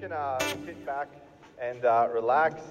can uh, sit back and uh, relax.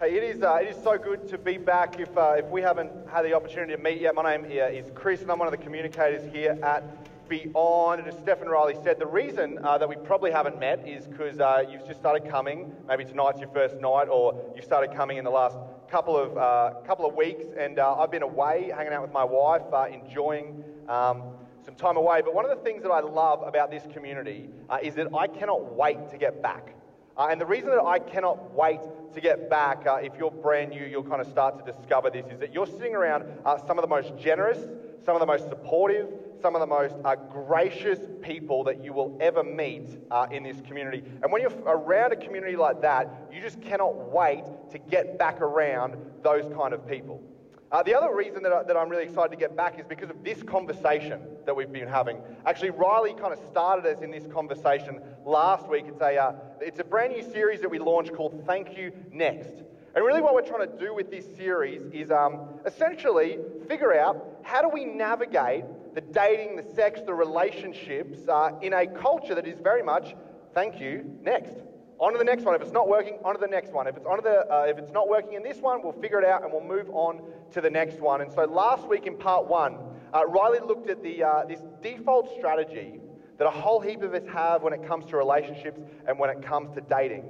Hey, it is, uh, it is so good to be back. If, uh, if we haven't had the opportunity to meet yet, my name is Chris and I'm one of the communicators here at Beyond. And as Stephen Riley said, the reason uh, that we probably haven't met is because uh, you've just started coming. Maybe tonight's your first night, or you've started coming in the last couple of, couple of weeks. And I've been away hanging out with my wife, enjoying. Um, some time away. But one of the things that I love about this community uh, is that I cannot wait to get back. Uh, and the reason that I cannot wait to get back, uh, if you're brand new, you'll kind of start to discover this, is that you're sitting around uh, some of the most generous, some of the most supportive, some of the most uh, gracious people that you will ever meet uh, in this community. And when you're around a community like that, you just cannot wait to get back around those kind of people. Uh, the other reason that, I, that I'm really excited to get back is because of this conversation that we've been having. Actually, Riley kind of started us in this conversation last week. It's a, uh, it's a brand new series that we launched called Thank You Next. And really, what we're trying to do with this series is um, essentially figure out how do we navigate the dating, the sex, the relationships uh, in a culture that is very much thank you next. On to the next one. If it's not working, on to the next one. If it's, on the, uh, if it's not working in this one, we'll figure it out and we'll move on to the next one. And so last week in part one, uh, Riley looked at the, uh, this default strategy that a whole heap of us have when it comes to relationships and when it comes to dating.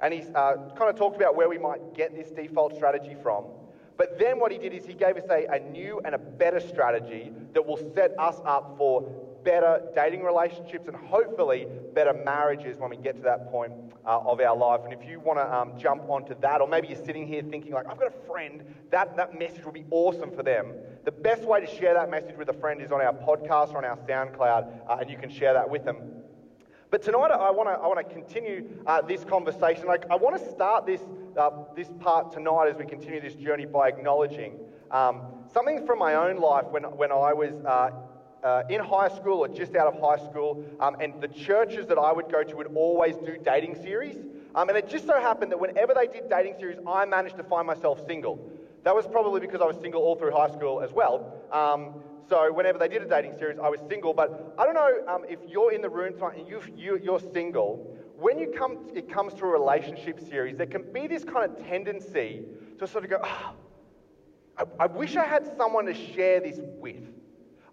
And he uh, kind of talked about where we might get this default strategy from. But then what he did is he gave us a, a new and a better strategy that will set us up for better dating relationships and hopefully better marriages when we get to that point uh, of our life. And if you want to um, jump onto that, or maybe you're sitting here thinking, like, I've got a friend, that, that message will be awesome for them. The best way to share that message with a friend is on our podcast or on our SoundCloud, uh, and you can share that with them. But tonight, I want to I want to continue uh, this conversation. Like, I want to start this uh, this part tonight as we continue this journey by acknowledging um, something from my own life when when I was uh, uh, in high school or just out of high school, um, and the churches that I would go to would always do dating series. Um, and it just so happened that whenever they did dating series, I managed to find myself single. That was probably because I was single all through high school as well. Um, so whenever they did a dating series, I was single. But I don't know um, if you're in the room tonight and you, you, you're single. When you come, it comes to a relationship series, there can be this kind of tendency to sort of go, oh, I, I wish I had someone to share this with.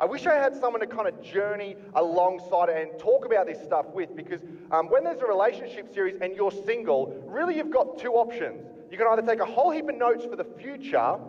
I wish I had someone to kind of journey alongside and talk about this stuff with because um, when there's a relationship series and you're single, really you've got two options. You can either take a whole heap of notes for the future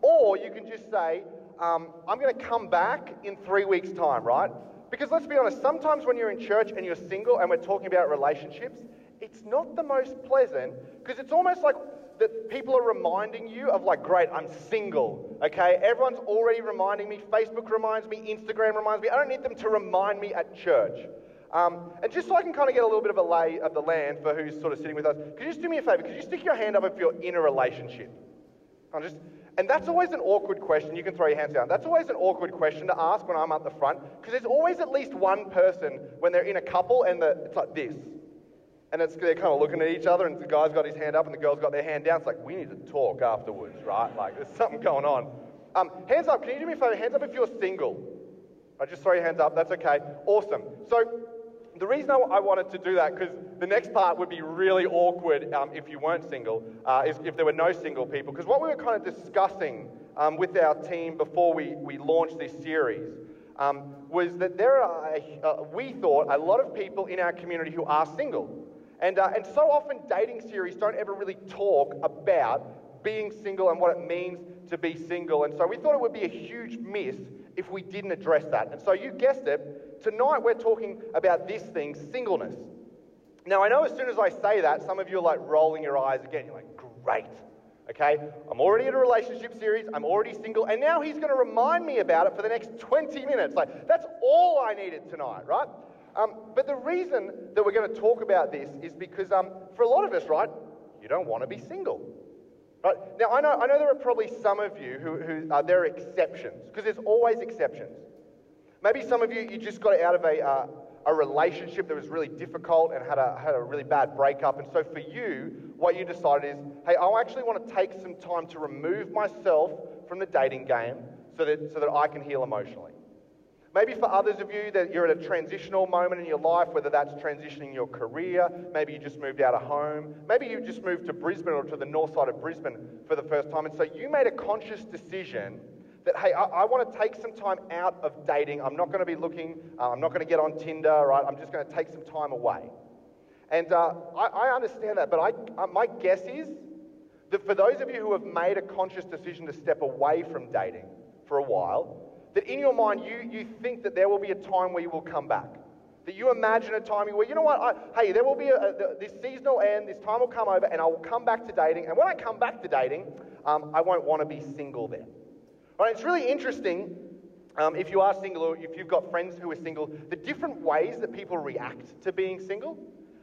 or you can just say, um, I'm going to come back in three weeks' time, right? Because let's be honest, sometimes when you're in church and you're single and we're talking about relationships, it's not the most pleasant because it's almost like that people are reminding you of, like, great, I'm single, okay? Everyone's already reminding me. Facebook reminds me, Instagram reminds me. I don't need them to remind me at church. Um, and just so I can kind of get a little bit of a lay of the land for who's sort of sitting with us, could you just do me a favor? Could you stick your hand up if you're in a relationship? I'm just, and that's always an awkward question. You can throw your hands down. That's always an awkward question to ask when I'm at the front because there's always at least one person when they're in a couple and the, it's like this. And it's, they're kind of looking at each other, and the guy's got his hand up and the girl's got their hand down. It's like, we need to talk afterwards, right? Like, there's something going on. Um, hands up. Can you do me a favor? Hands up if you're single. I just throw your hands up. That's okay. Awesome. So, the reason I wanted to do that, because the next part would be really awkward um, if you weren't single, uh, is if there were no single people. Because what we were kind of discussing um, with our team before we, we launched this series um, was that there are, uh, we thought, a lot of people in our community who are single. And, uh, and so often dating series don't ever really talk about being single and what it means to be single. And so we thought it would be a huge miss if we didn't address that. And so you guessed it, tonight we're talking about this thing, singleness. Now I know as soon as I say that, some of you are like rolling your eyes again. You're like, great. Okay, I'm already in a relationship series, I'm already single, and now he's going to remind me about it for the next 20 minutes. Like, that's all I needed tonight, right? Um, but the reason that we're going to talk about this is because um, for a lot of us, right, you don't want to be single. Right? Now, I know, I know there are probably some of you who, who uh, there are exceptions, because there's always exceptions. Maybe some of you, you just got out of a, uh, a relationship that was really difficult and had a, had a really bad breakup. And so for you, what you decided is, hey, I actually want to take some time to remove myself from the dating game so that, so that I can heal emotionally. Maybe for others of you that you're at a transitional moment in your life, whether that's transitioning your career, maybe you just moved out of home, maybe you just moved to Brisbane or to the north side of Brisbane for the first time. And so you made a conscious decision that, hey, I, I want to take some time out of dating. I'm not going to be looking, uh, I'm not going to get on Tinder, right? I'm just going to take some time away. And uh, I, I, understand that, but I, uh, my guess is that for those of you who have made a conscious decision to step away from dating for a while, that in your mind you, you think that there will be a time where you will come back. That you imagine a time where, you know what, I, hey, there will be a, a, this seasonal end, this time will come over, and I will come back to dating. And when I come back to dating, um, I won't want to be single then. Right, it's really interesting um, if you are single or if you've got friends who are single, the different ways that people react to being single.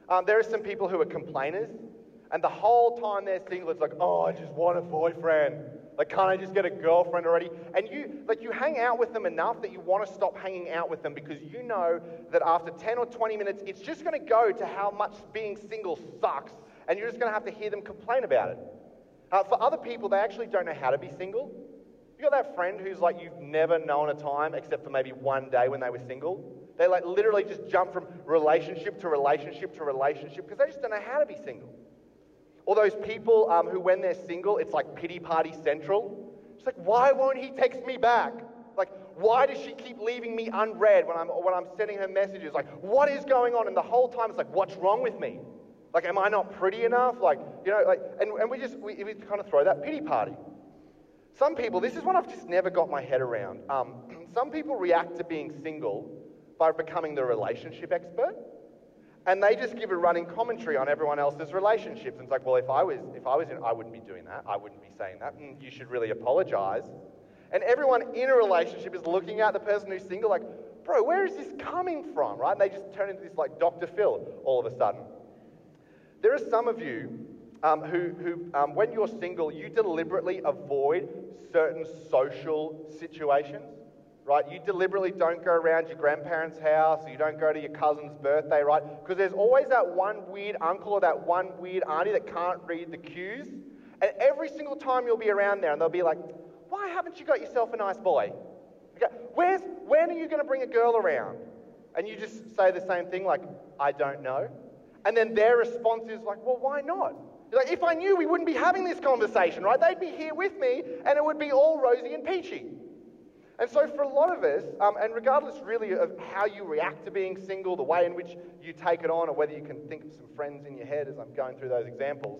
Um, there are some people who are complainers, and the whole time they're single, it's like, oh, I just want a boyfriend. Like, can't I just get a girlfriend already? And you, like, you hang out with them enough that you want to stop hanging out with them because you know that after 10 or 20 minutes, it's just going to go to how much being single sucks, and you're just going to have to hear them complain about it. Uh, for other people, they actually don't know how to be single. You got that friend who's like you've never known a time except for maybe one day when they were single. They like literally just jump from relationship to relationship to relationship because they just don't know how to be single. Or those people um, who, when they're single, it's like pity party central. It's like, why won't he text me back? Like, why does she keep leaving me unread when I'm, when I'm sending her messages? Like, what is going on? And the whole time it's like, what's wrong with me? Like, am I not pretty enough? Like, you know, like, and, and we just, we, we kind of throw that pity party. Some people, this is one I've just never got my head around. Um, some people react to being single by becoming the relationship expert and they just give a running commentary on everyone else's relationships. And it's like, well, if I was, if I was in, I wouldn't be doing that. I wouldn't be saying that. And you should really apologize. And everyone in a relationship is looking at the person who's single, like, bro, where is this coming from, right? And they just turn into this like Dr. Phil all of a sudden. There are some of you um, who, who um, when you're single, you deliberately avoid certain social situations right? You deliberately don't go around your grandparents' house, you don't go to your cousin's birthday, right? Because there's always that one weird uncle or that one weird auntie that can't read the cues. And every single time you'll be around there, and they'll be like, why haven't you got yourself a nice boy? Where's, when are you going to bring a girl around? And you just say the same thing, like, I don't know. And then their response is like, well, why not? Like, if I knew, we wouldn't be having this conversation, right? They'd be here with me, and it would be all rosy and peachy. And so, for a lot of us, um, and regardless really of how you react to being single, the way in which you take it on, or whether you can think of some friends in your head as I'm going through those examples,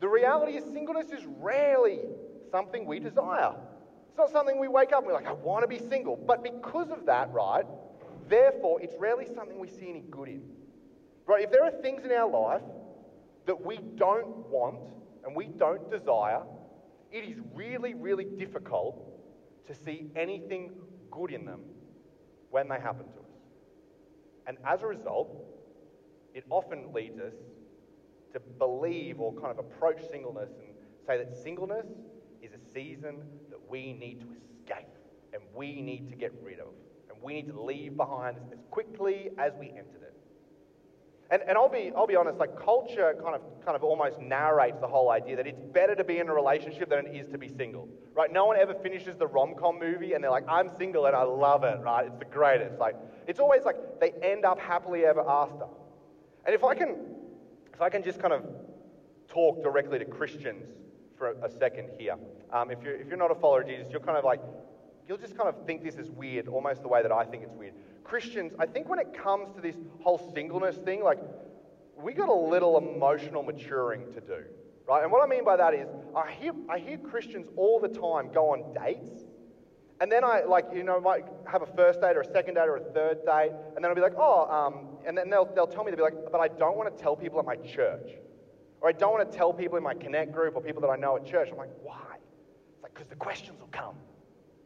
the reality is singleness is rarely something we desire. It's not something we wake up and we're like, I want to be single. But because of that, right, therefore, it's rarely something we see any good in. Right? If there are things in our life that we don't want and we don't desire, it is really, really difficult to see anything good in them when they happen to us. And as a result, it often leads us to believe or kind of approach singleness and say that singleness is a season that we need to escape and we need to get rid of and we need to leave behind as quickly as we entered it. And, and I'll, be, I'll be honest, like culture kind of, kind of almost narrates the whole idea that it's better to be in a relationship than it is to be single, right? No one ever finishes the rom-com movie and they're like, I'm single and I love it, right? It's the greatest. Like, it's always like they end up happily ever after. And if I can, if I can just kind of talk directly to Christians for a, a second here. Um, if, you're, if you're not a follower of Jesus, you're kind of like, you'll just kind of think this is weird, almost the way that I think it's weird. Christians, I think when it comes to this whole singleness thing, like, we got a little emotional maturing to do, right? And what I mean by that is, I hear, I hear Christians all the time go on dates, and then I, like, you know, might have a first date or a second date or a third date, and then I'll be like, oh, um, and then they'll, they'll tell me, they'll be like, but I don't want to tell people at my church. Or I don't want to tell people in my Connect group or people that I know at church. I'm like, why? It's like, because the questions will come.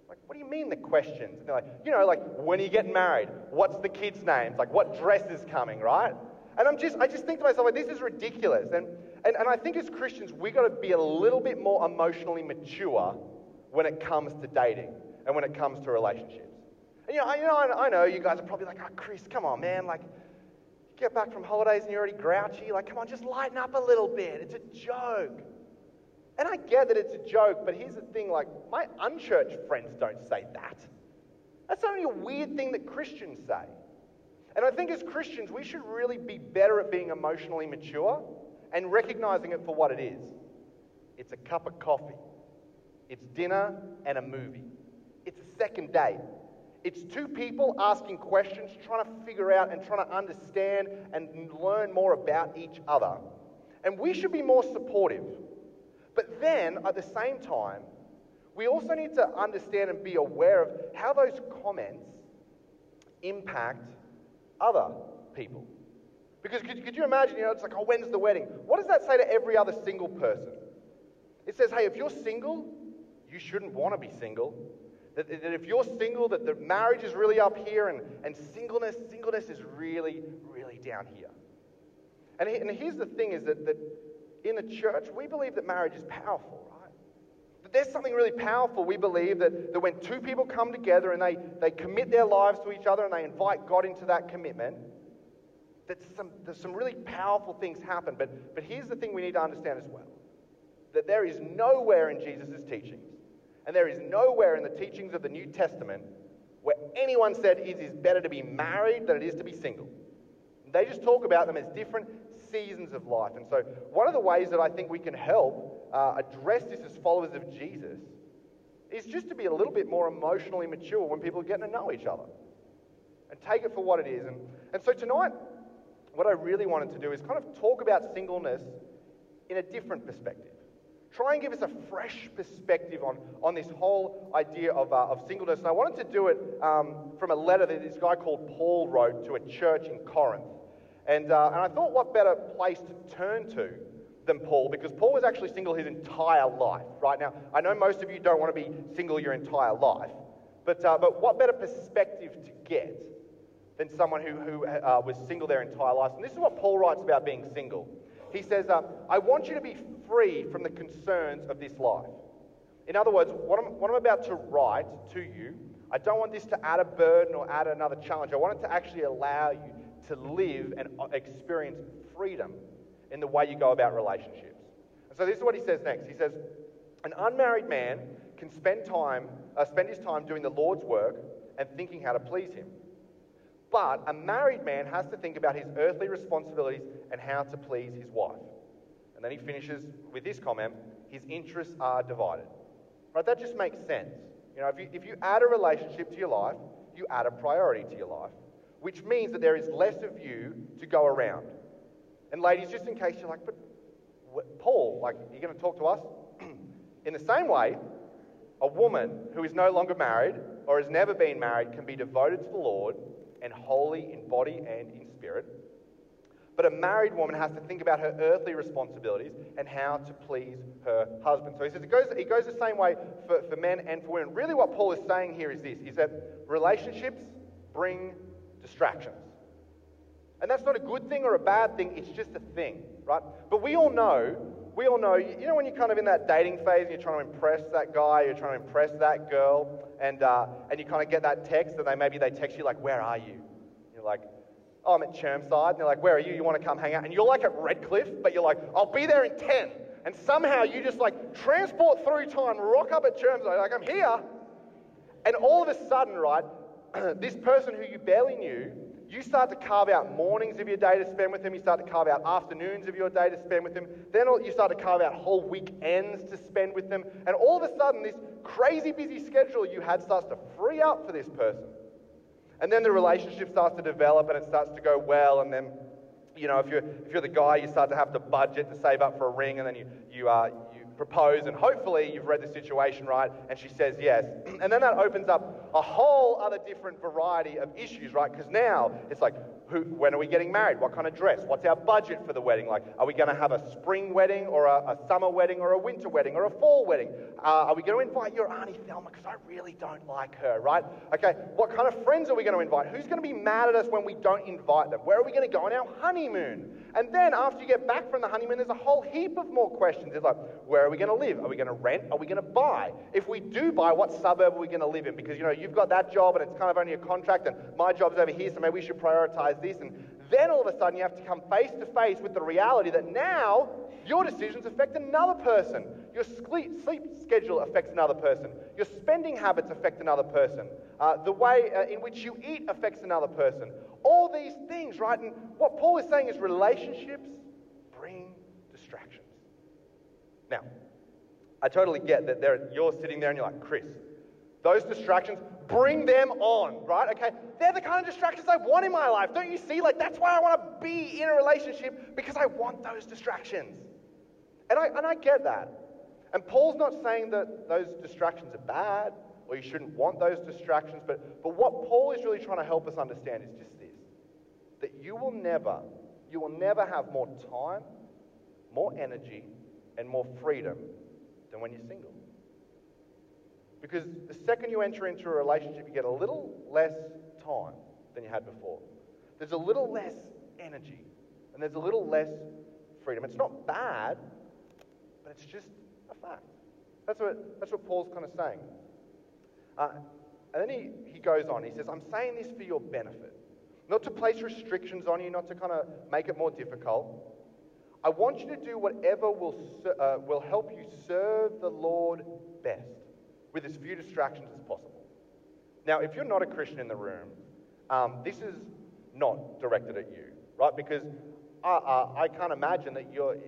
Like, what do you mean the questions? And they're like, you know, like, when are you getting married? What's the kids' names? Like, what dress is coming, right? And I'm just, I just think to myself, like, this is ridiculous. And, and, and I think as Christians, we've got to be a little bit more emotionally mature when it comes to dating and when it comes to relationships. And, you know, I, you know, I know you guys are probably like, oh, Chris, come on, man. Like, you get back from holidays and you're already grouchy. Like, come on, just lighten up a little bit. It's a joke. And I get that it's a joke, but here's the thing like, my unchurched friends don't say that. That's only a weird thing that Christians say. And I think as Christians, we should really be better at being emotionally mature and recognizing it for what it is. It's a cup of coffee, it's dinner and a movie, it's a second date. It's two people asking questions, trying to figure out and trying to understand and learn more about each other. And we should be more supportive. But then, at the same time, we also need to understand and be aware of how those comments impact other people. Because could, could, you imagine, you know, it's like, oh, when's the wedding? What does that say to every other single person? It says, hey, if you're single, you shouldn't want to be single. That, that if you're single, that the marriage is really up here and, and singleness, singleness is really, really down here. And, and here's the thing is that, that in the church, we believe that marriage is powerful, right? That there's something really powerful. We believe that, that when two people come together and they, they commit their lives to each other and they invite God into that commitment, that some, there's some really powerful things happen. But, but here's the thing we need to understand as well that there is nowhere in Jesus' teachings, and there is nowhere in the teachings of the New Testament where anyone said it is better to be married than it is to be single. They just talk about them as different seasons of life. And so, one of the ways that I think we can help uh, address this as followers of Jesus is just to be a little bit more emotionally mature when people are getting to know each other and take it for what it is. And, and so, tonight, what I really wanted to do is kind of talk about singleness in a different perspective. Try and give us a fresh perspective on, on this whole idea of, uh, of singleness. And I wanted to do it um, from a letter that this guy called Paul wrote to a church in Corinth. And, uh, and I thought, what better place to turn to than Paul? Because Paul was actually single his entire life, right? Now, I know most of you don't want to be single your entire life, but, uh, but what better perspective to get than someone who, who uh, was single their entire life? And this is what Paul writes about being single. He says, uh, I want you to be free from the concerns of this life. In other words, what I'm, what I'm about to write to you, I don't want this to add a burden or add another challenge. I want it to actually allow you to live and uh, experience freedom in the way you go about relationships. And so this is what he says next. He says, an unmarried man can spend time, uh, spend his time doing the Lord's work and thinking how to please him. But a married man has to think about his earthly responsibilities and how to please his wife. And then he finishes with this comment his interests are divided. Right? That just makes sense. You know, if you, if you add a relationship to your life, you add a priority to your life which means that there is less of you to go around. And ladies, just in case you're like, but Paul, like, are you're going to talk to us? in the same way, a woman who is no longer married or has never been married can be devoted to the Lord and holy in body and in spirit. But a married woman has to think about her earthly responsibilities and how to please her husband. So he says it goes, it goes the same way for, for men and for women. Really, what Paul is saying here is this is that relationships bring distractions. And that's not a good thing or a bad thing, it's just a thing, right? But we all know, we all know, you know, when you're kind of in that dating phase and you're trying to impress that guy, you're trying to impress that girl, and, uh, and you kind of get that text, and they maybe they text you, like, Where are you? You're like, Oh, I'm at Chermside. And they're like, Where are you? You want to come hang out? And you're like at Redcliffe, but you're like, I'll be there in 10. And somehow you just like transport through time, rock up at Chermside, like, I'm here. And all of a sudden, right, this person who you barely knew, you start to carve out mornings of your day to spend with him. You start to carve out afternoons of your day to spend with him. Then you start to carve out whole weekends to spend with them. And all of a sudden, this crazy busy schedule you had starts to free up for this person. And then the relationship starts to develop and it starts to go well. And then, you know, if you're, if you're the guy, you start to have to budget to save up for a ring. And then you, you, uh, propose, and hopefully you've read the situation right, and she says yes. And then that opens up a whole other different variety of issues, right? Because now it's like, who, when are we getting married? What kind of dress? What's our budget for the wedding? Like, are we going to have a spring wedding or a, a, summer wedding or a winter wedding or a fall wedding? Uh, are we going to invite your Auntie Thelma? Because I really don't like her, right? Okay, what kind of friends are we going to invite? Who's going to be mad at us when we don't invite them? Where are we going to go on our honeymoon? And then after you get back from the honeymoon, there's a whole heap of more questions. It's like, where are we going to live? Are we going to rent? Are we going to buy? If we do buy, what suburb are we going to live in? Because, you know, you've got that job and it's kind of only a contract and my job's over here, so maybe we should prioritize this. And then all of a sudden you have to come face to face with the reality that now your decisions affect another person. Your sleep, schedule affects another person. Your spending habits affect another person. Uh, the way uh, in which you eat affects another person. All these things, right? And what Paul is saying is relationships bring distractions. Now, I totally get that you're sitting there and you're like, Chris, those distractions, bring them on, right? Okay, they're the kind of distractions I want in my life. Don't you see? Like, that's why I want to be in a relationship because I want those distractions. And I, and I get that. And Paul's not saying that those distractions are bad or you shouldn't want those distractions, but, but what Paul is really trying to help us understand is just this that you will never, you will never have more time, more energy, and more freedom than when you're single. Because the second you enter into a relationship, you get a little less time than you had before. There's a little less energy, and there's a little less freedom. It's not bad, but it's just a fact. That's what, that's what Paul's kind of saying. Uh, and then he, he goes on. He says, I'm saying this for your benefit. Not to place restrictions on you, not to kind of make it more difficult. I want you to do whatever will, uh, will help you serve the Lord best with as few distractions as possible. Now, if you're not a Christian in the room, um, this is not directed at you, right? Because I, I can't imagine that you're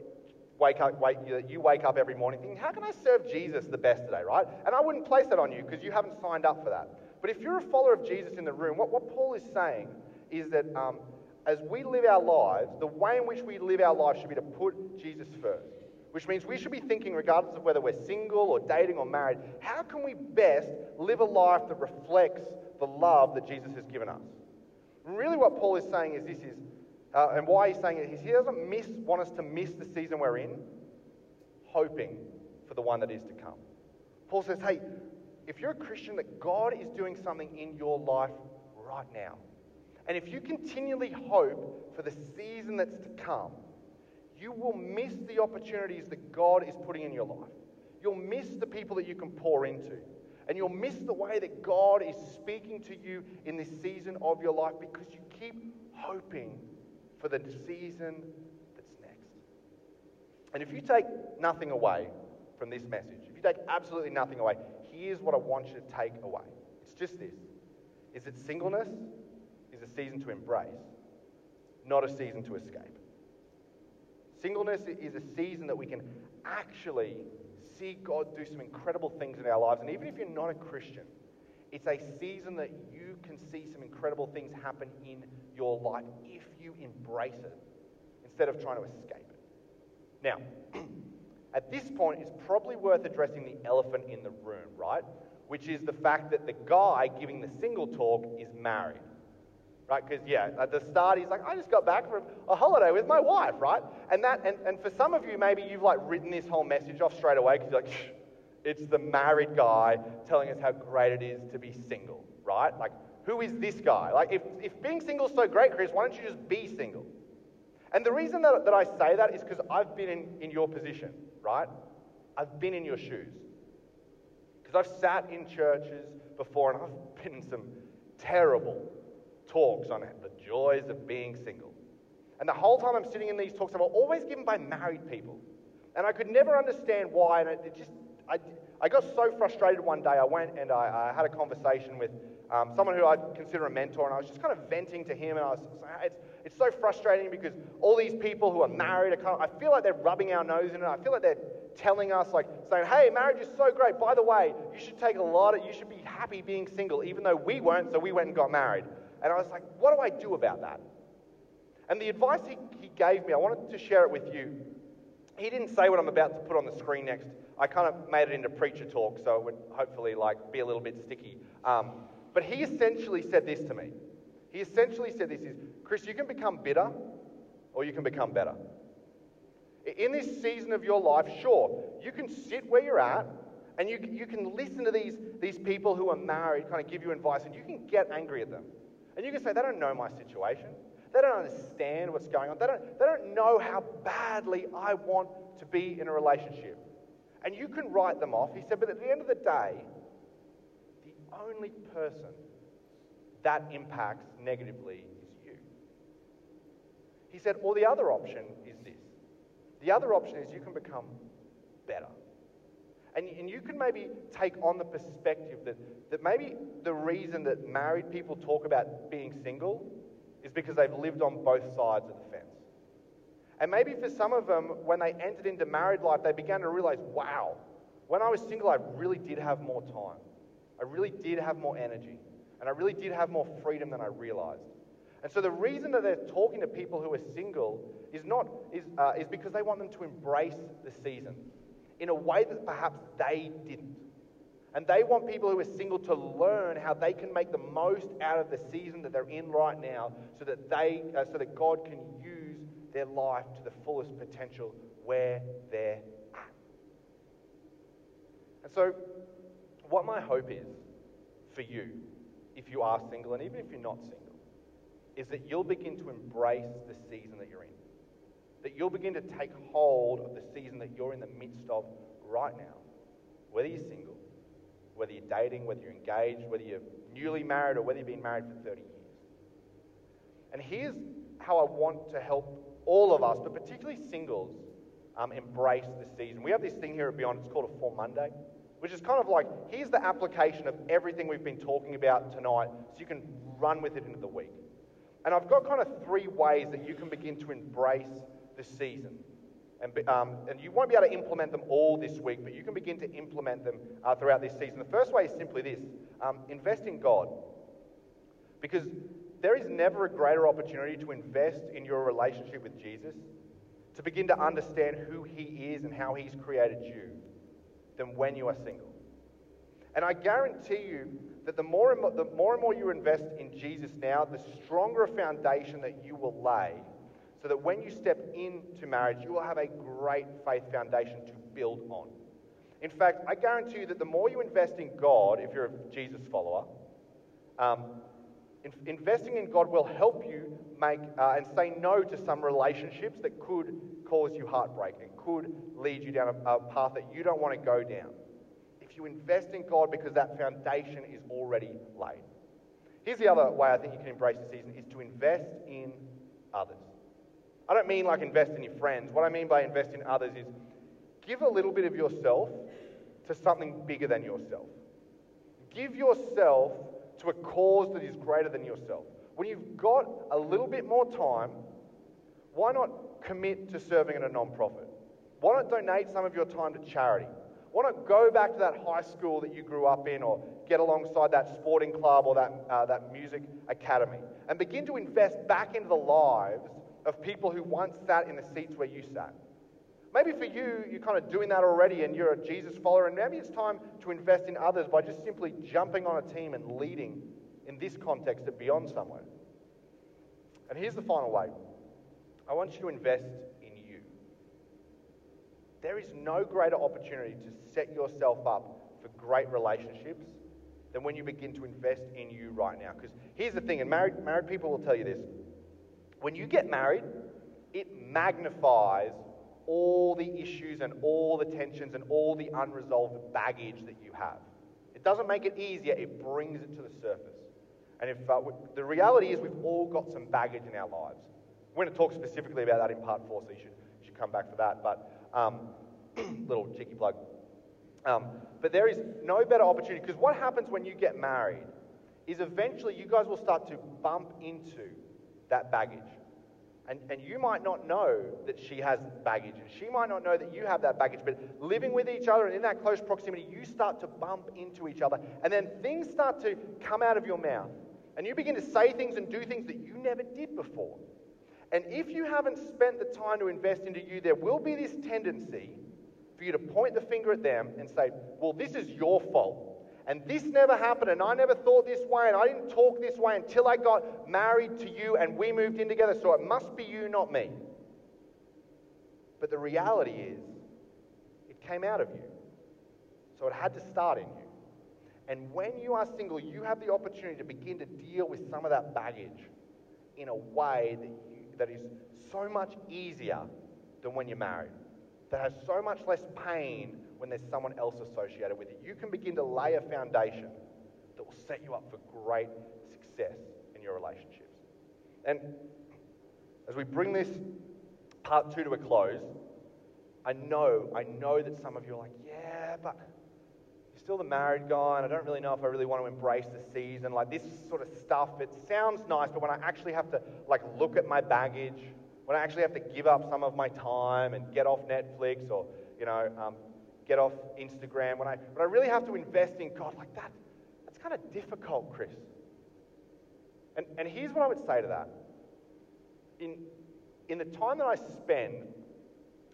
wake up, wake, you wake up every morning thinking, how can I serve Jesus the best today, right? And I wouldn't place that on you because you haven't signed up for that. But if you're a follower of Jesus in the room, what, what Paul is saying is that um, as we live our lives, the way in which we live our lives should be to put Jesus first. Which means we should be thinking, regardless of whether we're single or dating or married, how can we best live a life that reflects the love that Jesus has given us? And really, what Paul is saying is this is, uh, and why he's saying it is he doesn't miss, want us to miss the season we're in, hoping for the one that is to come. Paul says, hey, if you're a Christian, that God is doing something in your life right now. And if you continually hope for the season that's to come, you will miss the opportunities that God is putting in your life. You'll miss the people that you can pour into. And you'll miss the way that God is speaking to you in this season of your life because you keep hoping for the season that's next. And if you take nothing away from this message, if you take absolutely nothing away, here's what I want you to take away. It's just this. Is it singleness is a season to embrace, not a season to escape. Singleness is a season that we can actually see God do some incredible things in our lives. And even if you're not a Christian, it's a season that you can see some incredible things happen in your life if you embrace it instead of trying to escape it. Now, at this point, it's probably worth addressing the elephant in the room, right? Which is the fact that the guy giving the single talk is married right? Because, yeah, at the start, he's like, I just got back from a holiday with my wife, right? And, that, and, and for some of you, maybe you've like written this whole message off straight away because you're like, it's the married guy telling us how great it is to be single, right? Like, who is this guy? Like, if, if being single is so great, Chris, why don't you just be single? And the reason that, that I say that is because I've been in, in your position, right? I've been in your shoes. Because I've sat in churches before and I've been in some terrible, talks on the joys of being single. And the whole time I'm sitting in these talks, I'm always given by married people. And I could never understand why. And it just, I, I got so frustrated one day. I went and I, I had a conversation with um, someone who I consider a mentor, and I was just kind of venting to him. And I was it's, it's so frustrating because all these people who are married, are kind of, I feel like they're rubbing our nose in it. I feel like they're telling us, like, saying, hey, marriage is so great. By the way, you should take a lot of, you should be happy being single, even though we weren't, so we went and got married. And I was like, what do I do about that? And the advice he, he gave me, I wanted to share it with you. He didn't say what I'm about to put on the screen next. I kind of made it into preacher talk, so it would hopefully like be a little bit sticky. Um, but he essentially said this to me. He essentially said this is, Chris, you can become bitter or you can become better. In this season of your life, sure, you can sit where you're at and you, you can listen to these, these people who are married kind of give you advice and you can get angry at them. And you can say, they don't know my situation. They don't understand what's going on. They don't, they don't know how badly I want to be in a relationship. And you can write them off. He said, but at the end of the day, the only person that impacts negatively is you. He said, or the other option is this. The other option is you can become better. And, and you can maybe take on the perspective that, that maybe the reason that married people talk about being single is because they've lived on both sides of the fence. And maybe for some of them, when they entered into married life, they began to realize, wow, when I was single, I really did have more time. I really did have more energy. And I really did have more freedom than I realized. And so the reason that they're talking to people who are single is, not, is, uh, is because they want them to embrace the season in a way that perhaps they didn't. And they want people who are single to learn how they can make the most out of the season that they're in right now so that, they, uh, so that God can use their life to the fullest potential where they're at. And so, what my hope is for you, if you are single, and even if you're not single, is that you'll begin to embrace the season that you're in. That you'll begin to take hold of the season that you're in the midst of right now. Whether you're single, whether you're dating, whether you're engaged, whether you're newly married, or whether you've been married for 30 years. And here's how I want to help all of us, but particularly singles, um, embrace the season. We have this thing here at Beyond, it's called a Full Monday, which is kind of like here's the application of everything we've been talking about tonight so you can run with it into the week. And I've got kind of three ways that you can begin to embrace the season. And, um, and you won't be able to implement them all this week, but you can begin to implement them uh, throughout this season. The first way is simply this um, invest in God. Because there is never a greater opportunity to invest in your relationship with Jesus, to begin to understand who He is and how He's created you, than when you are single. And I guarantee you that the more, and more, the more and more you invest in Jesus now, the stronger a foundation that you will lay that when you step into marriage, you will have a great faith foundation to build on. In fact, I guarantee you that the more you invest in God, if you're a Jesus follower, um, in, investing in God will help you make uh, and say no to some relationships that could cause you heartbreak and could lead you down a, a path that you don't want to go down. If you invest in God because that foundation is already laid. Here's the other way I think you can embrace the season is to invest in others. I don't mean like invest in your friends. What I mean by invest in others is give a little bit of yourself to something bigger than yourself. Give yourself to a cause that is greater than yourself. When you've got a little bit more time, why not commit to serving at a non-profit? Why not donate some of your time to charity? Why not go back to that high school that you grew up in or get alongside that sporting club or that, uh, that music academy and begin to invest back into the lives of people who once sat in the seats where you sat. Maybe for you, you're kind of doing that already and you're a Jesus follower, and maybe it's time to invest in others by just simply jumping on a team and leading in this context at Beyond somewhere. And here's the final way I want you to invest in you. There is no greater opportunity to set yourself up for great relationships than when you begin to invest in you right now. Because here's the thing, and married, married people will tell you this when you get married, it magnifies all the issues and all the tensions and all the unresolved baggage that you have. It doesn't make it easier, it brings it to the surface. And if uh, the reality is, we've all got some baggage in our lives. We're going to talk specifically about that in part four, so you should, you should come back for that. But um, little cheeky plug. Um, but there is no better opportunity because what happens when you get married is eventually you guys will start to bump into that baggage. And, and you might not know that she has baggage, and she might not know that you have that baggage, but living with each other and in that close proximity, you start to bump into each other. And then things start to come out of your mouth, and you begin to say things and do things that you never did before. And if you haven't spent the time to invest into you, there will be this tendency for you to point the finger at them and say, Well, this is your fault and this never happened, and I never thought this way, and I didn't talk this way until I got married to you and we moved in together, so it must be you, not me. But the reality is, it came out of you. So it had to start in you. And when you are single, you have the opportunity to begin to deal with some of that baggage in a way that, you, that is so much easier than when you're married, that has so much less pain when there's someone else associated with it. You can begin to lay a foundation that will set you up for great success in your relationships. And as we bring this part two to a close, I know, I know that some of you are like, yeah, but you're still the married guy, and I don't really know if I really want to embrace the season. Like this sort of stuff, it sounds nice, but when I actually have to like look at my baggage, when I actually have to give up some of my time and get off Netflix or you know um, get off Instagram, when I when I really have to invest in God like that, that's kind of difficult, Chris. And and here's what I would say to that. In in the time that I spend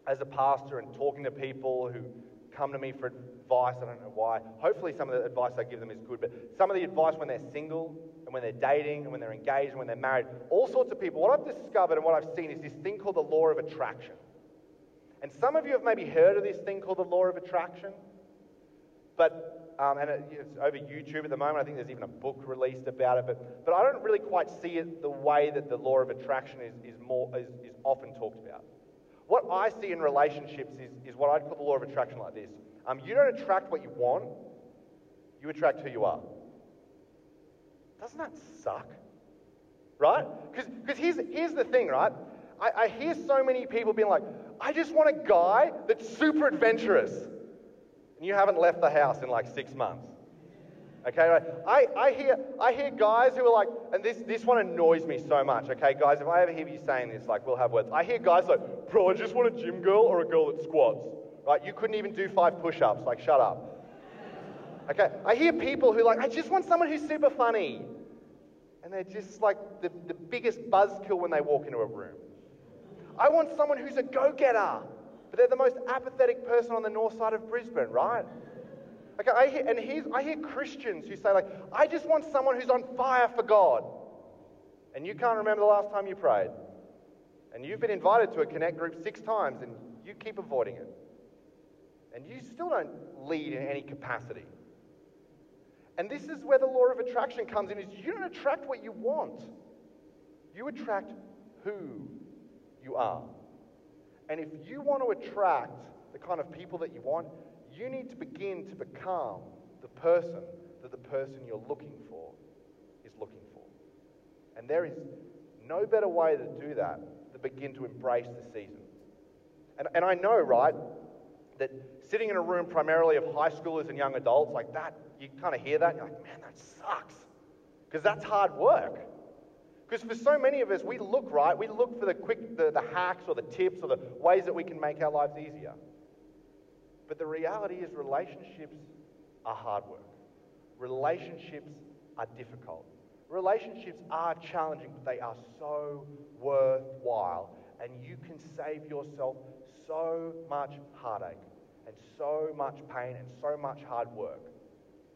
as a pastor and talking to people who come to me for advice, I don't know why. Hopefully, some of the advice I give them is good, but some of the advice when they're single when they're dating and when they're engaged and when they're married, all sorts of people, what I've discovered and what I've seen is this thing called the law of attraction. And some of you have maybe heard of this thing called the law of attraction, but um, and it, it's over YouTube at the moment. I think there's even a book released about it, but, but I don't really quite see it the way that the law of attraction is, is, more, is, is often talked about. What I see in relationships is, is what I'd call the law of attraction like this. Um, you don't attract what you want, you attract who you are. Doesn't that suck? Right? Because here's, here's the thing, right? I, I hear so many people being like, I just want a guy that's super adventurous. And you haven't left the house in like six months. Okay, right? I, I, hear, I hear guys who are like, and this, this one annoys me so much, okay, guys, if I ever hear you saying this, like, we'll have words. I hear guys like, bro, I just want a gym girl or a girl that squats. Right? You couldn't even do five push ups, like, shut up. Okay, I hear people who like, I just want someone who's super funny. And they're just like the, the biggest buzzkill when they walk into a room. I want someone who's a go getter, but they're the most apathetic person on the north side of Brisbane, right? Okay, I hear, and here's, I hear Christians who say, like, I just want someone who's on fire for God. And you can't remember the last time you prayed. And you've been invited to a connect group six times and you keep avoiding it. And you still don't lead in any capacity. And this is where the law of attraction comes in is you don't attract what you want. You attract who you are. And if you want to attract the kind of people that you want, you need to begin to become the person that the person you're looking for is looking for. And there is no better way to do that than begin to embrace the season. And, and I know, right, that sitting in a room primarily of high schoolers and young adults like that, you kind of hear that, and you're like, man, that sucks. Because that's hard work. Because for so many of us, we look right, we look for the quick, the, the hacks or the tips or the ways that we can make our lives easier. But the reality is, relationships are hard work. Relationships are difficult. Relationships are challenging, but they are so worthwhile. And you can save yourself so much heartache and so much pain and so much hard work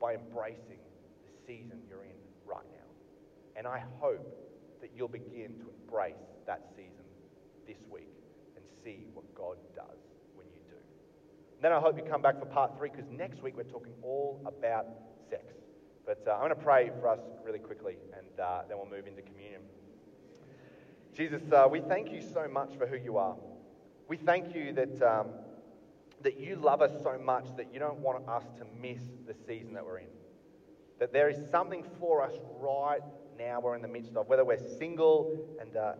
by embracing the season you're in right now. And I hope that you'll begin to embrace that season this week and see what God does when you do. And then I hope you come back for part three because next week we're talking all about sex. But uh, I'm going to pray for us really quickly and uh, then we'll move into communion. Jesus, uh, we thank you so much for who you are. We thank you that, um, that you love us so much that you don't want us to miss the season that we're in. That there is something for us right now we're in the midst of, whether we're single and uh,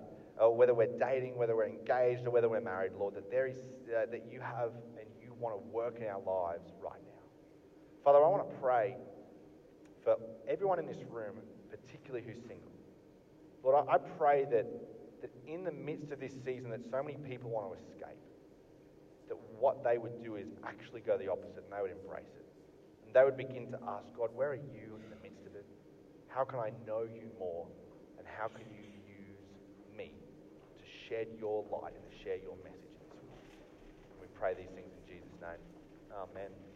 whether we're dating, whether we're engaged, or whether we're married, Lord, that there is uh, that you have and you want to work in our lives right now. Father, I want to pray for everyone in this room, particularly who's single. Lord, I, I pray that that in the midst of this season that so many people want to escape, that what they would do is actually go the opposite and they would embrace it. And they would begin to ask, God, where are you in the midst of it? How can I know you more? And how can you use me to shed your light and to share your message in this world? And we pray these things in Jesus' name. Amen.